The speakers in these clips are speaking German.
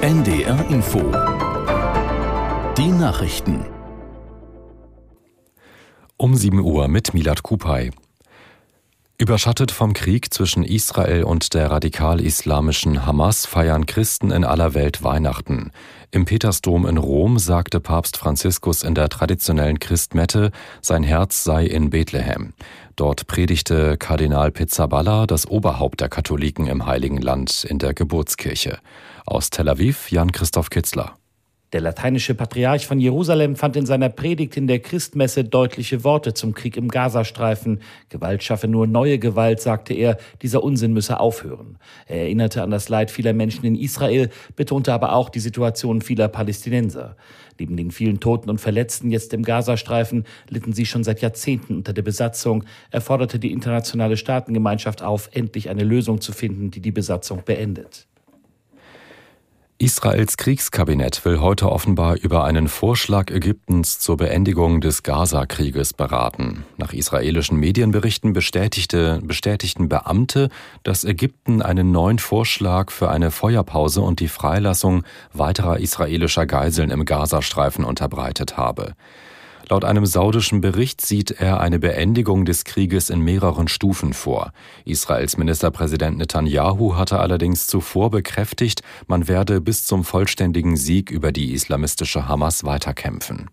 NDR Info. Die Nachrichten. Um 7 Uhr mit Milad Kupay. Überschattet vom Krieg zwischen Israel und der radikal-islamischen Hamas feiern Christen in aller Welt Weihnachten. Im Petersdom in Rom sagte Papst Franziskus in der traditionellen Christmette, sein Herz sei in Bethlehem. Dort predigte Kardinal Pizzaballa, das Oberhaupt der Katholiken im Heiligen Land, in der Geburtskirche. Aus Tel Aviv Jan-Christoph Kitzler. Der lateinische Patriarch von Jerusalem fand in seiner Predigt in der Christmesse deutliche Worte zum Krieg im Gazastreifen. Gewalt schaffe nur neue Gewalt, sagte er, dieser Unsinn müsse aufhören. Er erinnerte an das Leid vieler Menschen in Israel, betonte aber auch die Situation vieler Palästinenser. Neben den vielen Toten und Verletzten jetzt im Gazastreifen litten sie schon seit Jahrzehnten unter der Besatzung. Er forderte die internationale Staatengemeinschaft auf, endlich eine Lösung zu finden, die die Besatzung beendet. Israels Kriegskabinett will heute offenbar über einen Vorschlag Ägyptens zur Beendigung des Gaza-Krieges beraten. Nach israelischen Medienberichten bestätigte, bestätigten Beamte, dass Ägypten einen neuen Vorschlag für eine Feuerpause und die Freilassung weiterer israelischer Geiseln im Gazastreifen unterbreitet habe. Laut einem saudischen Bericht sieht er eine Beendigung des Krieges in mehreren Stufen vor. Israels Ministerpräsident Netanyahu hatte allerdings zuvor bekräftigt, man werde bis zum vollständigen Sieg über die islamistische Hamas weiterkämpfen.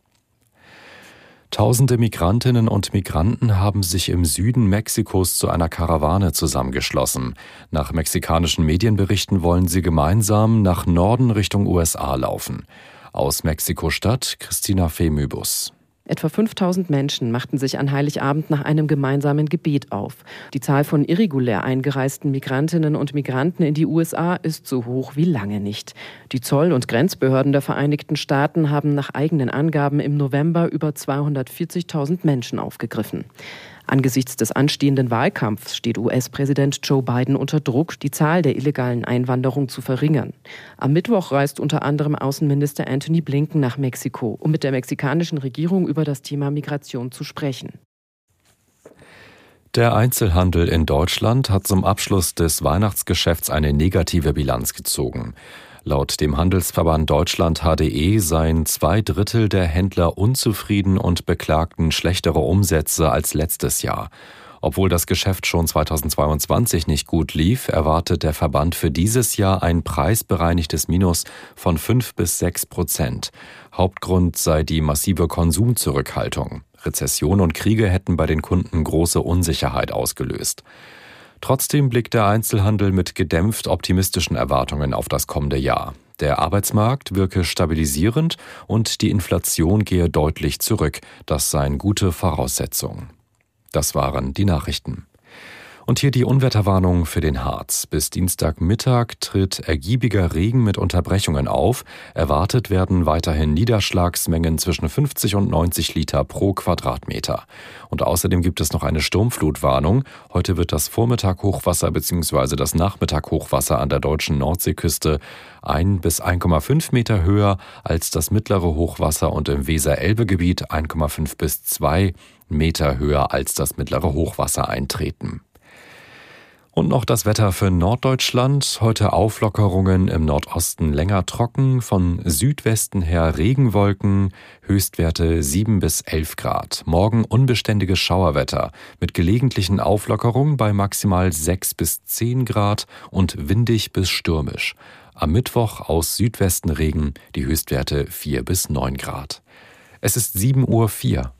Tausende Migrantinnen und Migranten haben sich im Süden Mexikos zu einer Karawane zusammengeschlossen. Nach mexikanischen Medienberichten wollen sie gemeinsam nach Norden Richtung USA laufen. Aus Mexiko-Stadt Christina Femübus. Etwa 5000 Menschen machten sich an Heiligabend nach einem gemeinsamen Gebet auf. Die Zahl von irregulär eingereisten Migrantinnen und Migranten in die USA ist so hoch wie lange nicht. Die Zoll- und Grenzbehörden der Vereinigten Staaten haben nach eigenen Angaben im November über 240.000 Menschen aufgegriffen. Angesichts des anstehenden Wahlkampfs steht US-Präsident Joe Biden unter Druck, die Zahl der illegalen Einwanderung zu verringern. Am Mittwoch reist unter anderem Außenminister Anthony Blinken nach Mexiko, um mit der mexikanischen Regierung über das Thema Migration zu sprechen. Der Einzelhandel in Deutschland hat zum Abschluss des Weihnachtsgeschäfts eine negative Bilanz gezogen. Laut dem Handelsverband Deutschland HDE seien zwei Drittel der Händler unzufrieden und beklagten schlechtere Umsätze als letztes Jahr. Obwohl das Geschäft schon 2022 nicht gut lief, erwartet der Verband für dieses Jahr ein preisbereinigtes Minus von fünf bis sechs Prozent. Hauptgrund sei die massive Konsumzurückhaltung. Rezession und Kriege hätten bei den Kunden große Unsicherheit ausgelöst. Trotzdem blickt der Einzelhandel mit gedämpft optimistischen Erwartungen auf das kommende Jahr. Der Arbeitsmarkt wirke stabilisierend und die Inflation gehe deutlich zurück. Das seien gute Voraussetzungen. Das waren die Nachrichten. Und hier die Unwetterwarnung für den Harz. Bis Dienstagmittag tritt ergiebiger Regen mit Unterbrechungen auf. Erwartet werden weiterhin Niederschlagsmengen zwischen 50 und 90 Liter pro Quadratmeter. Und außerdem gibt es noch eine Sturmflutwarnung. Heute wird das Vormittag-Hochwasser bzw. das Nachmittag-Hochwasser an der deutschen Nordseeküste ein bis 1,5 Meter höher als das mittlere Hochwasser und im Weser-Elbe-Gebiet 1,5 bis 2 Meter höher als das mittlere Hochwasser eintreten. Und noch das Wetter für Norddeutschland. Heute Auflockerungen im Nordosten länger trocken, von Südwesten her Regenwolken, Höchstwerte 7 bis 11 Grad. Morgen unbeständiges Schauerwetter mit gelegentlichen Auflockerungen bei maximal 6 bis 10 Grad und windig bis stürmisch. Am Mittwoch aus Südwesten Regen, die Höchstwerte 4 bis 9 Grad. Es ist 7 Uhr 4.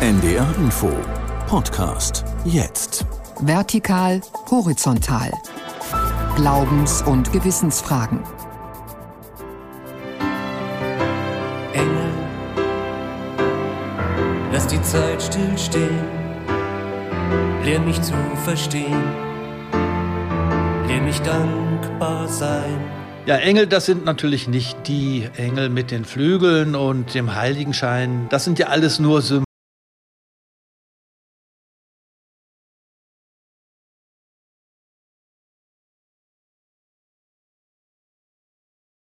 NDR Info Podcast jetzt. Vertikal, horizontal. Glaubens- und Gewissensfragen. Engel, lass die Zeit stillstehen. Lehr mich zu verstehen. Lehr mich dankbar sein. Ja, Engel, das sind natürlich nicht die Engel mit den Flügeln und dem Heiligenschein. Das sind ja alles nur Symbole.